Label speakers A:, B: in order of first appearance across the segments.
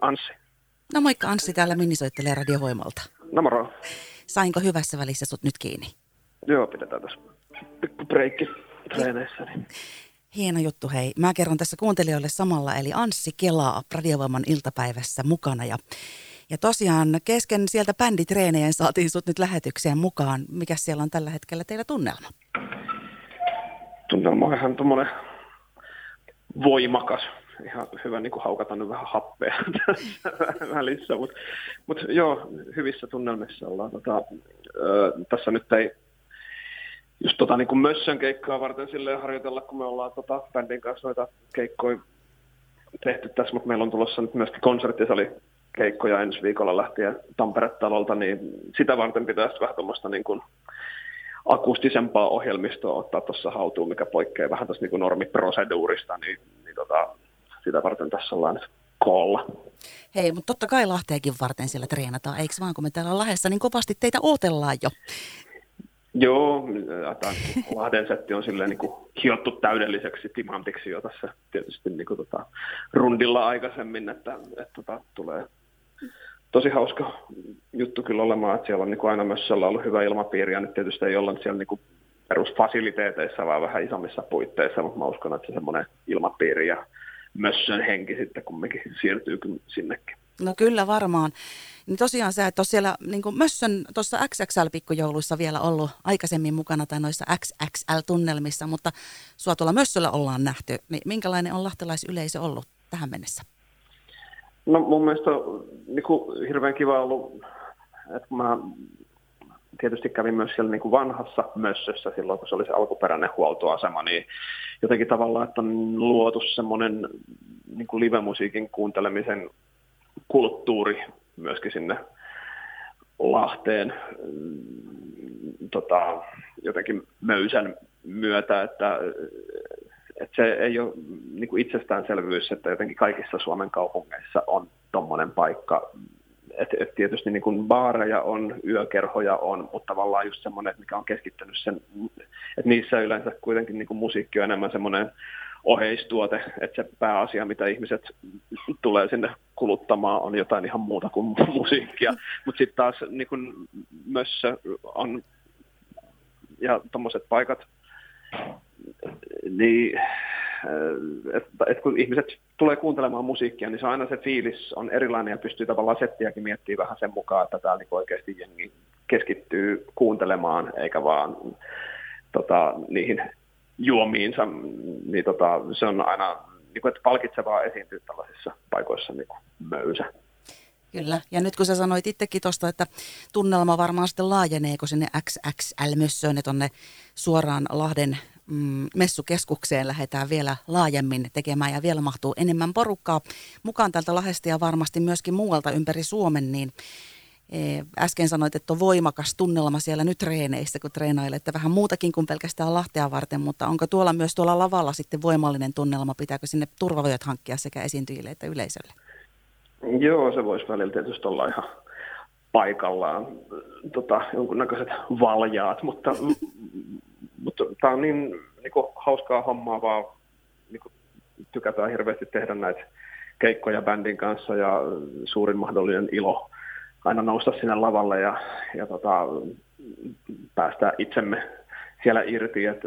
A: Anssi.
B: No moikka Anssi, täällä Minni soittelee Radiovoimalta.
A: No moro.
B: Sainko hyvässä välissä sut nyt kiinni?
A: Joo, pidetään tässä pikku breikki treeneissä. Niin.
B: Hieno juttu, hei. Mä kerron tässä kuuntelijoille samalla, eli Anssi Kelaa Radiovoiman iltapäivässä mukana. Ja, ja tosiaan kesken sieltä bänditreenejä saatiin sut nyt lähetykseen mukaan. Mikä siellä on tällä hetkellä teillä tunnelma?
A: Tunnelma on ihan tuommoinen voimakas. Ihan hyvä niin kuin haukata nyt vähän happea tässä välissä, mutta mut joo, hyvissä tunnelmissa ollaan. Tota, ö, tässä nyt ei just tota niin kuin Mössön keikkaa varten silleen harjoitella, kun me ollaan tota, bändin kanssa noita keikkoja tehty tässä, mutta meillä on tulossa nyt myöskin konserttisali keikkoja ensi viikolla lähtien Tampere-talolta, niin sitä varten pitäisi vähän tuommoista niin kuin akustisempaa ohjelmistoa ottaa tuossa hautuun, mikä poikkeaa vähän tuosta niin normiproseduurista, niin, niin tota, sitä varten tässä ollaan nyt koolla.
B: Hei, mutta totta kai Lahteakin varten siellä treenataan, eikö vaan kun me täällä Lahdessa niin kovasti teitä ootellaan jo.
A: Joo, tämä Lahden setti on silleen niin kuin hiottu täydelliseksi timantiksi jo tässä tietysti niin kuin tota, rundilla aikaisemmin, että, että tota, tulee tosi hauska juttu kyllä olemaan, että siellä on niin kuin aina myös ollut hyvä ilmapiiri ja nyt tietysti ei olla siellä niin kuin perusfasiliteeteissa, vaan vähän isommissa puitteissa, mutta mä uskon, että se semmoinen ilmapiiri ja mössön henki sitten kumminkin siirtyy sinnekin.
B: No kyllä varmaan. Niin tosiaan sä et ole siellä niin Mössön tuossa XXL-pikkujouluissa vielä ollut aikaisemmin mukana tai noissa XXL-tunnelmissa, mutta sua tuolla Mössöllä ollaan nähty. Niin minkälainen on lahtelaisyleisö ollut tähän mennessä?
A: No mun mielestä on niin kuin, hirveän kiva ollut, että mä tietysti kävin myös siellä niin kuin vanhassa mössössä silloin, kun se oli se alkuperäinen huoltoasema, niin jotenkin tavallaan, että on luotu semmoinen niin kuin live-musiikin kuuntelemisen kulttuuri myöskin sinne Lahteen mm, tota, jotenkin möysän myötä, että, että se ei ole niin kuin itsestäänselvyys, että jotenkin kaikissa Suomen kaupungeissa on tuommoinen paikka. Et, et tietysti niin kuin baareja on, yökerhoja on, mutta tavallaan just semmoinen, mikä on keskittynyt sen, että niissä yleensä kuitenkin niin kuin musiikki on enemmän semmoinen oheistuote, että se pääasia, mitä ihmiset tulee sinne kuluttamaan, on jotain ihan muuta kuin musiikkia. Mutta sitten taas niin myös on, ja tuommoiset paikat, niin että et kun ihmiset tulee kuuntelemaan musiikkia, niin se aina se fiilis on erilainen ja pystyy tavallaan settiäkin miettimään vähän sen mukaan, että täällä niin oikeasti jengi keskittyy kuuntelemaan, eikä vaan tota, niihin juomiinsa, niin tota, se on aina niin kuin, että palkitsevaa esiintyä tällaisissa paikoissa niin kuin möysä.
B: Kyllä, ja nyt kun sä sanoit itsekin tuosta, että tunnelma varmaan sitten laajenee, kun sinne XXL-mössöön ja tuonne suoraan Lahden mm, messukeskukseen lähdetään vielä laajemmin tekemään ja vielä mahtuu enemmän porukkaa mukaan täältä Lahdesta ja varmasti myöskin muualta ympäri Suomen, niin Eh, äsken sanoit, että on voimakas tunnelma siellä nyt treeneissä, kun treenailette vähän muutakin kuin pelkästään Lahtea varten, mutta onko tuolla myös tuolla lavalla sitten voimallinen tunnelma? Pitääkö sinne turvavojat hankkia sekä esiintyjille että yleisölle?
A: Joo, se voisi välillä tietysti olla ihan paikallaan tota, jonkunnäköiset valjaat, mutta, mutta tämä on niin, niin kuin, hauskaa hommaa, vaan niin kuin, tykätään hirveästi tehdä näitä keikkoja bändin kanssa ja suurin mahdollinen ilo aina nousta sinne lavalle ja, ja tota, päästä itsemme siellä irti. Et,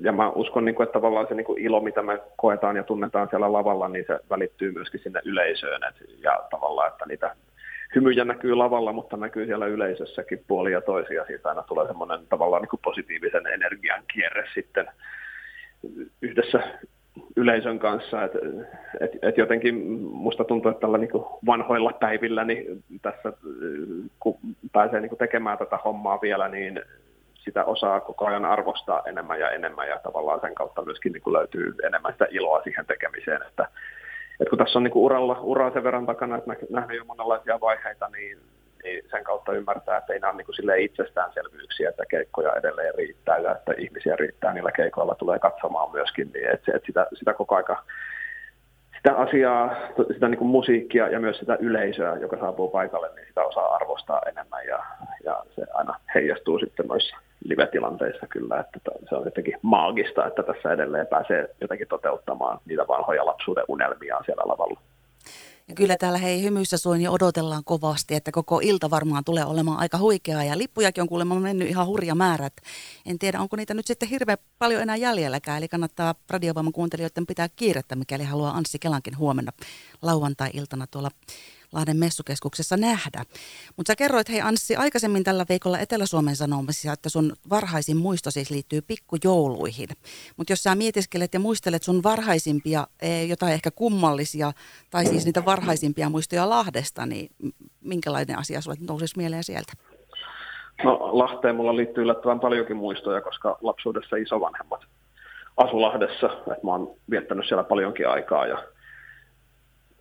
A: ja mä uskon, niin kuin, että tavallaan se niin kuin ilo, mitä me koetaan ja tunnetaan siellä lavalla, niin se välittyy myöskin sinne yleisöön. Et, ja tavallaan, että niitä hymyjä näkyy lavalla, mutta näkyy siellä yleisössäkin puolia toisia. Siitä aina tulee semmoinen tavallaan niin kuin positiivisen energian kierre sitten yhdessä yleisön kanssa. Et, et, et jotenkin musta tuntuu, että tällä niin vanhoilla päivillä niin tässä, kun pääsee niin tekemään tätä hommaa vielä, niin sitä osaa koko ajan arvostaa enemmän ja enemmän ja tavallaan sen kautta myöskin niin löytyy enemmän sitä iloa siihen tekemiseen. Että, että kun tässä on niin uralla, uraa sen verran takana, että nähnyt jo monenlaisia vaiheita, niin niin sen kautta ymmärtää, että ei nämä ole niin itsestäänselvyyksiä, että keikkoja edelleen riittää ja että ihmisiä riittää niillä keikoilla tulee katsomaan myöskin, niin että, että sitä, sitä koko aika sitä asiaa, sitä niin kuin musiikkia ja myös sitä yleisöä, joka saapuu paikalle, niin sitä osaa arvostaa enemmän ja, ja se aina heijastuu sitten noissa live-tilanteissa kyllä, että se on jotenkin maagista, että tässä edelleen pääsee jotenkin toteuttamaan niitä vanhoja lapsuuden unelmia siellä lavalla.
B: Ja kyllä täällä hei hymyssä suin ja odotellaan kovasti, että koko ilta varmaan tulee olemaan aika huikeaa ja lippujakin on kuulemma mennyt ihan hurja määrä. En tiedä, onko niitä nyt sitten hirveän paljon enää jäljelläkään, eli kannattaa radiovoiman kuuntelijoiden pitää kiirettä, mikäli haluaa Anssi Kelankin huomenna lauantai-iltana tuolla Lahden messukeskuksessa nähdä. Mutta sä kerroit, hei Anssi, aikaisemmin tällä viikolla Etelä-Suomen sanomissa, että sun varhaisin muisto siis liittyy pikkujouluihin. Mutta jos sä mietiskelet ja muistelet sun varhaisimpia, e, jotain ehkä kummallisia, tai siis niitä varhaisimpia muistoja Lahdesta, niin minkälainen asia sulle nousisi mieleen sieltä?
A: No Lahteen mulla liittyy yllättävän paljonkin muistoja, koska lapsuudessa isovanhemmat asu Lahdessa, että mä oon viettänyt siellä paljonkin aikaa ja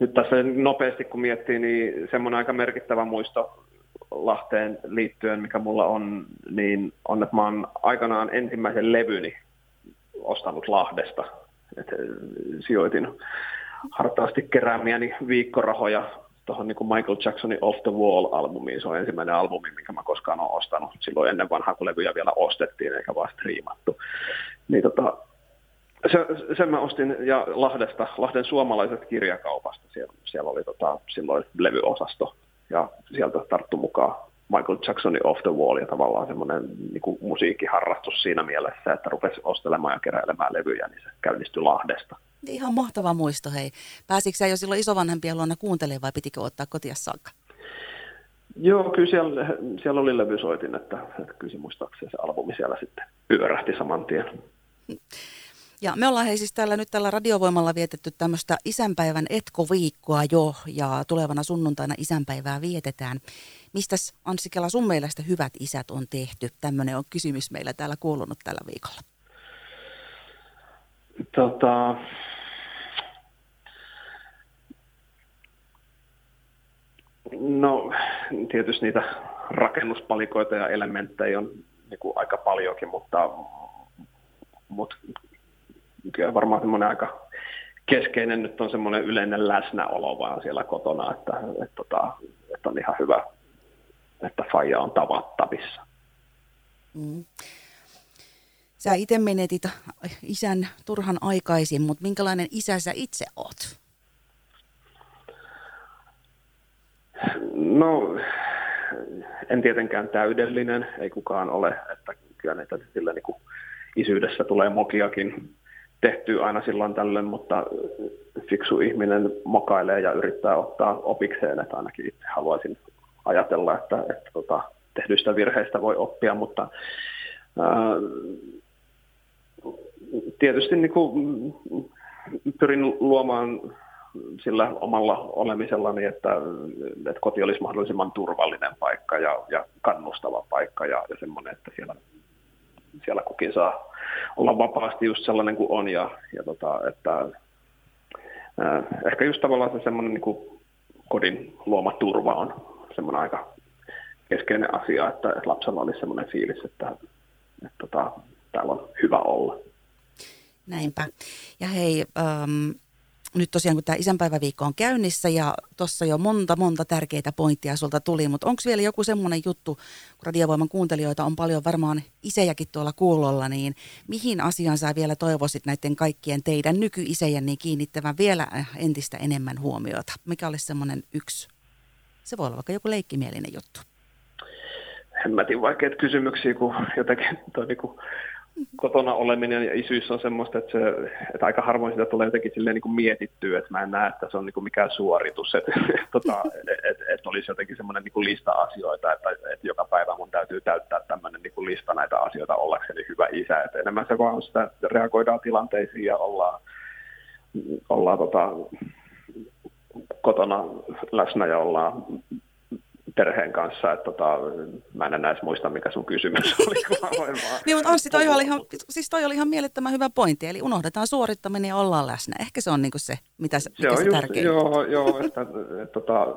A: nyt tässä nopeasti kun miettii, niin semmoinen aika merkittävä muisto Lahteen liittyen, mikä mulla on, niin on, että mä oon aikanaan ensimmäisen levyni ostanut Lahdesta. Et sijoitin hartaasti keräämiäni viikkorahoja tuohon niin Michael Jacksonin Off the Wall-albumiin. Se on ensimmäinen albumi, minkä mä koskaan olen ostanut. Silloin ennen vanhaa, kun levyjä vielä ostettiin, eikä vaan striimattu. Niin tota, se, sen mä ostin ja Lahdesta, Lahden suomalaiset kirjakaupasta. Siellä, siellä oli tota, silloin levyosasto ja sieltä tarttu mukaan Michael Jacksonin Off the Wall ja tavallaan semmoinen niin musiikkiharrastus siinä mielessä, että rupesi ostelemaan ja keräilemään levyjä, niin se käynnistyi Lahdesta.
B: Ihan mahtava muisto, hei. Pääsitkö sä jo silloin isovanhempien luona kuuntelemaan vai pitikö ottaa kotia saakka?
A: Joo, kyllä siellä, siellä oli levysoitin, että, että kyllä se muistaakseni se albumi siellä sitten pyörähti saman tien.
B: Ja me ollaan hei siis täällä nyt tällä radiovoimalla vietetty tämmöistä isänpäivän etkoviikkoa jo ja tulevana sunnuntaina isänpäivää vietetään. Mistäs Anssi Kela sun mielestä hyvät isät on tehty? Tämmöinen on kysymys meillä täällä kuulunut tällä viikolla.
A: Tota, no tietysti niitä rakennuspalikoita ja elementtejä on niin kuin aika paljonkin, mutta, mutta kyllä varmaan semmoinen aika keskeinen nyt on semmoinen yleinen läsnäolo vaan siellä kotona, että, että, että, tota, että on ihan hyvä, että faija on tavattavissa. Mm.
B: Sä itse menetit isän turhan aikaisin, mutta minkälainen isä sä itse oot?
A: No, en tietenkään täydellinen, ei kukaan ole, että kyllä näitä sillä niin kuin isyydessä tulee mokiakin tehty aina silloin tällöin, mutta fiksu ihminen mokailee ja yrittää ottaa opikseen, että ainakin itse haluaisin ajatella, että, että tota, tehdyistä virheistä voi oppia, mutta ää, tietysti niin kuin, pyrin luomaan sillä omalla olemisellani, että, että koti olisi mahdollisimman turvallinen paikka ja, ja kannustava paikka ja, ja semmoinen, että siellä, siellä kukin saa olla vapaasti just sellainen kuin on ja, ja tota, että äh, ehkä just tavallaan se semmoinen niin kodin luoma turva on semmoinen aika keskeinen asia, että, että lapsella olisi semmoinen fiilis, että, että, että tota, täällä on hyvä olla.
B: Näinpä. Ja hei, ähm, nyt tosiaan kun tämä isänpäiväviikko on käynnissä ja tuossa jo monta monta tärkeitä pointtia sulta tuli, mutta onko vielä joku semmoinen juttu, kun radiovoiman kuuntelijoita on paljon varmaan isejäkin tuolla kuulolla, niin mihin asiaan sä vielä toivoisit näiden kaikkien teidän nykyisejän niin kiinnittävän vielä äh, entistä enemmän huomiota? Mikä olisi semmoinen yksi? Se voi olla vaikka joku leikkimielinen juttu.
A: Hemmätin vaikeita kysymyksiä, kun jotenkin toi niinku kotona oleminen ja isyys on semmoista, että, se, että aika harvoin sitä tulee jotenkin silleen niin kuin mietittyä, että mä en näe, että se on niin kuin mikään suoritus, että, tota, että, että olisi jotenkin semmoinen niin kuin lista asioita, että, että joka päivä mun täytyy täyttää tämmöinen niin kuin lista näitä asioita ollakseni hyvä isä, että enemmän se vaan sitä, että reagoidaan tilanteisiin ja ollaan, ollaan tota, kotona läsnä ja ollaan perheen kanssa, että tota, mä en enää edes muista, mikä sun kysymys oli.
B: niin, mutta Anssi, toi oli, ihan, siis toi oli ihan mielettömän hyvä pointti, eli unohdetaan suorittaminen ja ollaan läsnä. Ehkä se on niin se, mitä se, se, on se tärkein.
A: Joo, joo että, että, että, tota,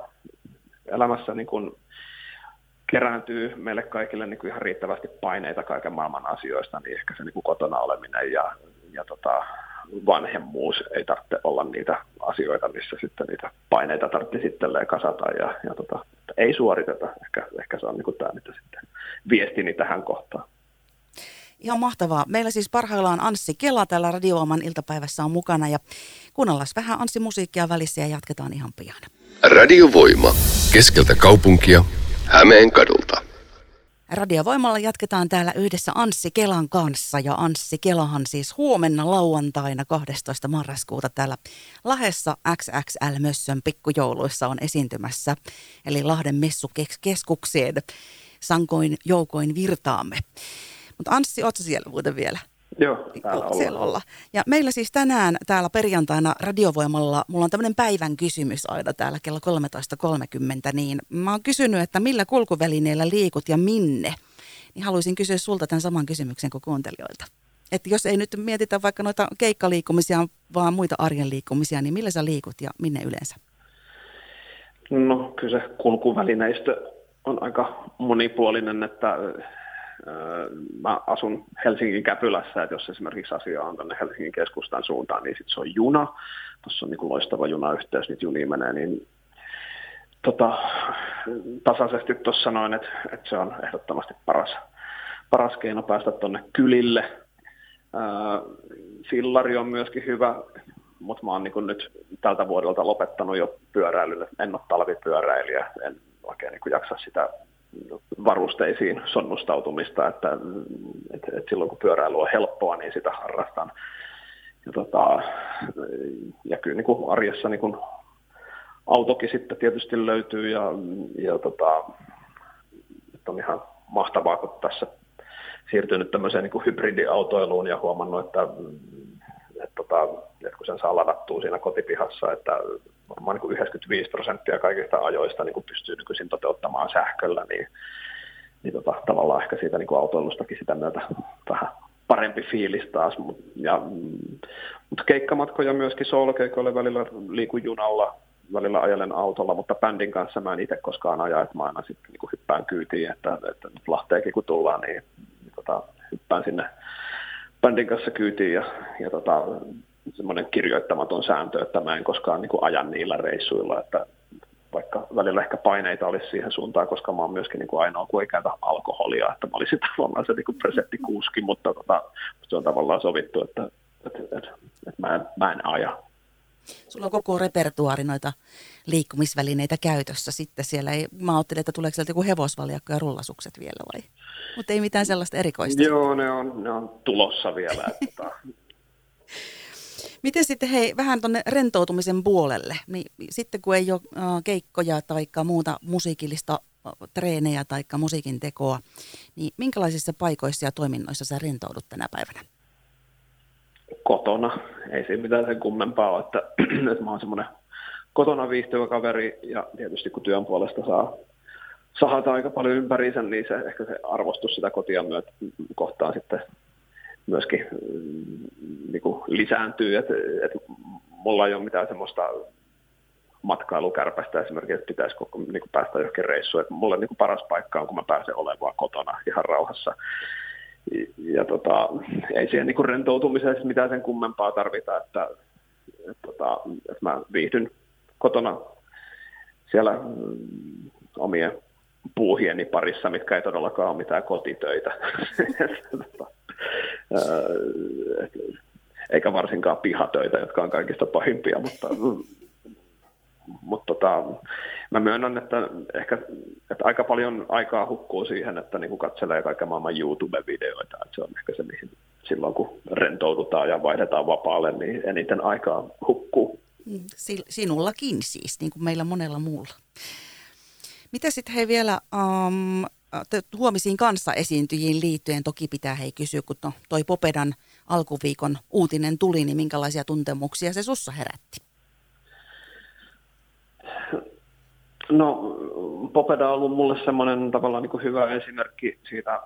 A: elämässä niin kun kerääntyy meille kaikille niin kuin ihan riittävästi paineita kaiken maailman asioista, niin ehkä se niin kuin kotona oleminen ja, ja tota, vanhemmuus ei tarvitse olla niitä asioita, missä sitten niitä paineita tarvitsee sitten kasata ja, ja tota, ei suoriteta. Ehkä, ehkä se on niin tämä mitä sitten viestini tähän kohtaan.
B: Ihan mahtavaa. Meillä siis parhaillaan Anssi Kela täällä Radiooman iltapäivässä on mukana ja kuunnellaan vähän Anssi musiikkia välissä ja jatketaan ihan pian.
C: Radiovoima. Keskeltä kaupunkia. Hämeen kadulta.
B: Radiovoimalla jatketaan täällä yhdessä Anssi Kelan kanssa ja Anssi Kelahan siis huomenna lauantaina 12. marraskuuta täällä Lahessa XXL Mössön pikkujouluissa on esiintymässä eli Lahden messukeskukseen sankoin joukoin virtaamme. Mutta Anssi, ootko siellä muuten vielä?
A: Joo, täällä
B: siellä olla. Ja meillä siis tänään täällä perjantaina radiovoimalla, mulla on tämmöinen päivän kysymys aina täällä kello 13.30, niin mä oon kysynyt, että millä kulkuvälineellä liikut ja minne? Niin haluaisin kysyä sulta tämän saman kysymyksen kuin kuuntelijoilta. Että jos ei nyt mietitä vaikka noita keikkaliikkumisia, vaan muita arjen liikkumisia, niin millä sä liikut ja minne yleensä?
A: No kyllä se kulkuvälineistö on aika monipuolinen, että mä asun Helsingin Käpylässä, että jos esimerkiksi asia on tänne Helsingin keskustan suuntaan, niin sitten se on juna. Tuossa on niin loistava junayhteys, niitä junia menee, niin tota, tasaisesti tuossa sanoin, että, että se on ehdottomasti paras, paras keino päästä tuonne kylille. fillari on myöskin hyvä, mutta mä oon niin nyt tältä vuodelta lopettanut jo pyöräilyn. En ole talvipyöräilijä, en oikein niin jaksa sitä varusteisiin sonnustautumista, että, että, että silloin kun pyöräily on helppoa, niin sitä harrastan. Ja, tota, ja kyllä niin kuin arjessa niin kuin autokin sitten tietysti löytyy ja, ja tota, on ihan mahtavaa, kun tässä siirtynyt tämmöiseen niin kuin hybridiautoiluun ja huomannut, että, että, tota, että kun sen saa ladattua siinä kotipihassa, että varmaan niin 95 prosenttia kaikista ajoista niin kuin pystyy nykyisin toteuttamaan sähköllä, niin, niin tota, tavallaan ehkä siitä niin kuin autoilustakin sitä myötä vähän parempi fiilis taas. Mut, ja, mutta keikkamatkoja myöskin soolokeikoille välillä liikun junalla, välillä ajelen autolla, mutta bändin kanssa mä en itse koskaan aja, että mä aina sitten niin hyppään kyytiin, että, että nyt Lahteekin kun tullaan, niin, niin tota, hyppään sinne bändin kanssa kyytiin ja, ja tota, semmoinen kirjoittamaton sääntö, että mä en koskaan niin kuin ajan niillä reissuilla, että vaikka välillä ehkä paineita olisi siihen suuntaan, koska mä oon myöskin niin kuin ainoa, kun ei käytä alkoholia, että mä olisin tavallaan se niin kuin presenttikuuski, mutta tota, se on tavallaan sovittu, että, että, että, että mä, en, mä en aja.
B: Sulla on koko repertuaari noita liikkumisvälineitä käytössä sitten siellä. Ei, mä ajattelin, että tuleeko sieltä joku hevosvaljakko ja rullasukset vielä vai? Mutta ei mitään sellaista erikoista.
A: Joo, ne on, ne on tulossa vielä. Että,
B: Miten sitten hei, vähän tuonne rentoutumisen puolelle, niin sitten kun ei ole keikkoja tai muuta musiikillista treenejä tai musiikin tekoa, niin minkälaisissa paikoissa ja toiminnoissa sä rentoudut tänä päivänä?
A: Kotona. Ei siinä mitään sen kummempaa ole, että, että mä oon semmoinen kotona viihtyvä kaveri ja tietysti kun työn puolesta saa sahata aika paljon ympäriinsä, niin se, ehkä se arvostus sitä kotia myötä kohtaan sitten myöskin mm, niin kuin lisääntyy, että, että mulla ei ole mitään semmoista matkailukärpästä esimerkiksi, että pitäisi koko, niin kuin päästä johonkin reissuun. Että mulle niin kuin paras paikka on, kun mä pääsen olemaan kotona ihan rauhassa. Ja tota, ei siihen niin kuin rentoutumiseen mitään sen kummempaa tarvita, että, että, tota, että mä viihdyn kotona siellä mm, omien puuhieni parissa, mitkä ei todellakaan ole mitään kotitöitä. Eikä varsinkaan pihatöitä, jotka on kaikista pahimpia, mutta, mutta tota, mä myönnän, että ehkä että aika paljon aikaa hukkuu siihen, että niin katselee kaiken maailman YouTube-videoita, että se on ehkä se, mihin silloin kun rentoudutaan ja vaihdetaan vapaalle, niin eniten aikaa hukkuu.
B: Mm, sinullakin siis, niin kuin meillä monella muulla. Mitä sitten hei vielä, um, huomisiin kanssa esiintyjiin liittyen toki pitää hei kysyä, kun no, toi Popedan alkuviikon uutinen tuli, niin minkälaisia tuntemuksia se sussa herätti?
A: No Popeda on ollut mulle semmoinen tavallaan niin kuin hyvä esimerkki siitä.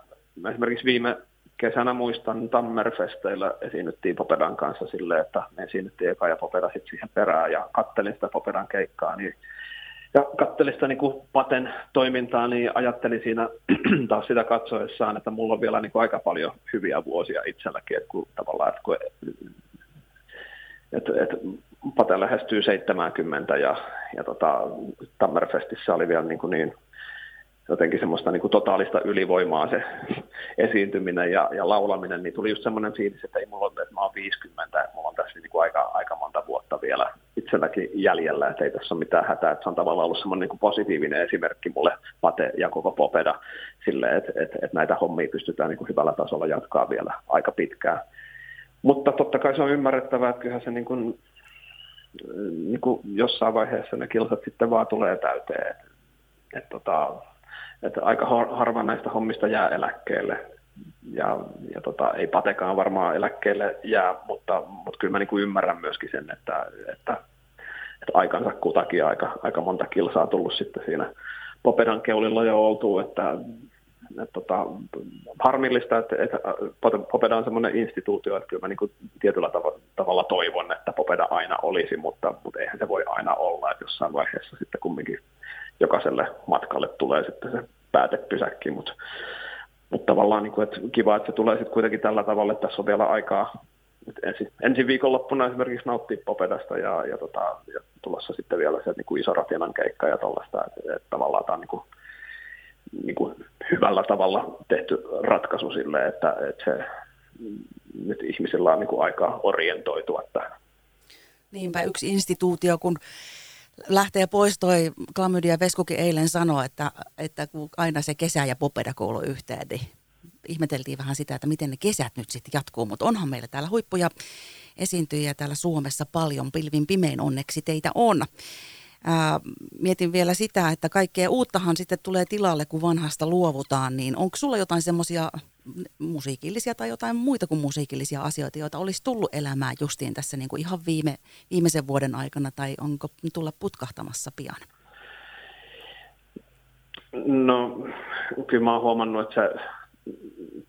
A: Esimerkiksi viime kesänä muistan Tammerfesteillä esiinnyttiin Popedan kanssa silleen, että me esiinnyttiin eka ja Popeda sitten siihen perään ja kattelin sitä Popedan keikkaa, niin katselin sitä niin kuin Paten toimintaa, niin ajattelin siinä taas sitä katsoessaan, että mulla on vielä niin kuin aika paljon hyviä vuosia itselläkin, että kun tavallaan, että kun, että, että Pate lähestyy 70 ja, ja tota, Tammerfestissä oli vielä niin, kuin niin jotenkin semmoista niin kuin totaalista ylivoimaa se esiintyminen ja, ja laulaminen, niin tuli just semmoinen fiilis, että ei mulla ole, että mä oon 50, että mulla on tässä niin kuin aika, aika monta vuotta vielä itselläkin jäljellä, että ei tässä ole mitään hätää, että se on tavallaan ollut semmoinen niin kuin positiivinen esimerkki mulle Pate ja koko Popeda sille, että, että, että näitä hommia pystytään niin kuin hyvällä tasolla jatkaa vielä aika pitkään. Mutta totta kai se on ymmärrettävää, että kyllähän se niin kuin, niin kuin jossain vaiheessa ne kilsat sitten vaan tulee täyteen. Että, että, tota, että aika harva näistä hommista jää eläkkeelle. Ja, ja tota, ei patekaan varmaan eläkkeelle jää, mutta, mutta kyllä mä niin kuin ymmärrän myöskin sen, että, että, että aikansa kutakin aika, aika monta kilsaa tullut sitten siinä Popedan keulilla jo oltu, että et, tota, harmillista, että, että Popeda on semmoinen instituutio, että kyllä mä niin tietyllä tav- tavalla toivon, että Popeda aina olisi, mutta, mutta eihän se voi aina olla, että jossain vaiheessa sitten kumminkin jokaiselle matkalle tulee sitten se päätepysäkki, mutta mutta tavallaan niin kuin, että kiva, että se tulee sitten kuitenkin tällä tavalla, että tässä on vielä aikaa ensi, ensi viikonloppuna esimerkiksi nauttia Popedasta ja, ja, tota, ja tulossa sitten vielä se niin kuin iso ratinan keikka ja tällaista, että, että tavallaan tämä on niin kuin, niin kuin hyvällä tavalla tehty ratkaisu sille, että, että se nyt ihmisillä on niin kuin aikaa orientoitua tähän.
B: Niinpä yksi instituutio, kun lähtee pois toi Klamydia. Veskukin eilen sanoi, että, että kun aina se kesä ja popeda kuuluu yhteen, niin ihmeteltiin vähän sitä, että miten ne kesät nyt sitten jatkuu, mutta onhan meillä täällä huippuja esiintyjiä täällä Suomessa paljon, pilvin pimein onneksi teitä on. Ää, mietin vielä sitä, että kaikkea uuttahan sitten tulee tilalle, kun vanhasta luovutaan, niin onko sulla jotain semmoisia musiikillisia tai jotain muita kuin musiikillisia asioita, joita olisi tullut elämään justiin tässä niin kuin ihan viime, viimeisen vuoden aikana, tai onko tulla putkahtamassa pian?
A: No, kyllä mä oon huomannut, että se,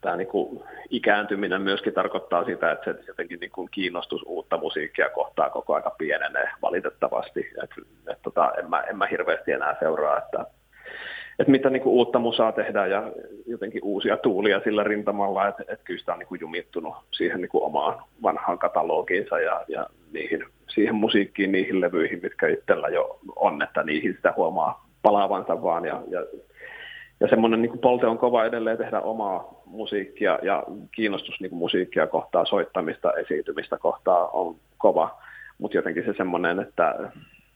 A: tämä niin kuin ikääntyminen myöskin tarkoittaa sitä, että se jotenkin niin kuin kiinnostus uutta musiikkia kohtaa koko aika pienenee valitettavasti. Et, et tota, en, mä, en mä hirveästi enää seuraa, että että mitä niin kuin uutta musaa tehdään ja jotenkin uusia tuulia sillä rintamalla, että, että kyllä sitä on niin kuin jumittunut siihen niin kuin omaan vanhaan katalogiinsa ja, ja niihin, siihen musiikkiin, niihin levyihin, mitkä itsellä jo on, että niihin sitä huomaa palaavansa vaan ja, ja ja semmoinen niin polte on kova edelleen tehdä omaa musiikkia ja kiinnostus niin kuin musiikkia kohtaa, soittamista, esiintymistä kohtaa on kova, mutta jotenkin se semmoinen, että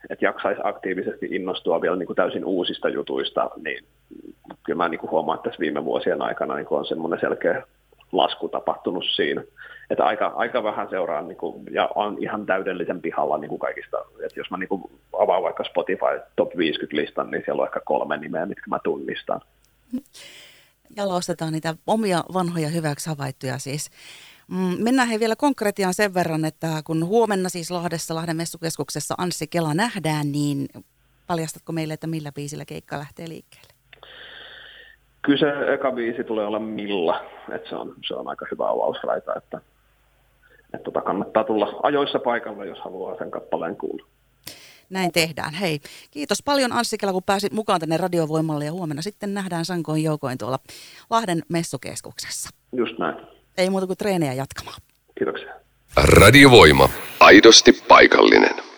A: että jaksaisi aktiivisesti innostua vielä niin kuin täysin uusista jutuista, niin kyllä mä niin kuin huomaan, että tässä viime vuosien aikana niin kuin on semmoinen selkeä lasku tapahtunut siinä. Että aika, aika vähän seuraa niin kuin, ja on ihan täydellisen pihalla niin kuin kaikista. Että jos mä niin kuin avaan vaikka Spotify Top 50-listan, niin siellä on ehkä kolme nimeä, mitkä mä tunnistan.
B: Jalostetaan niitä omia vanhoja hyväksi havaittuja siis. Mm, mennään he vielä konkretiaan sen verran, että kun huomenna siis Lahdessa, Lahden messukeskuksessa Anssi Kela nähdään, niin paljastatko meille, että millä biisillä keikka lähtee liikkeelle?
A: Kyllä se eka biisi tulee olla Milla, että se on, se on aika hyvä avausraita, että, että tota kannattaa tulla ajoissa paikalle, jos haluaa sen kappaleen kuulla.
B: Näin tehdään. Hei, kiitos paljon Anssi Kela, kun pääsit mukaan tänne radiovoimalle ja huomenna sitten nähdään sankoin joukoin tuolla Lahden messukeskuksessa.
A: Just näin.
B: Ei muuta kuin treenejä jatkamaan.
A: Kiitoksia.
C: Radiovoima. Aidosti paikallinen.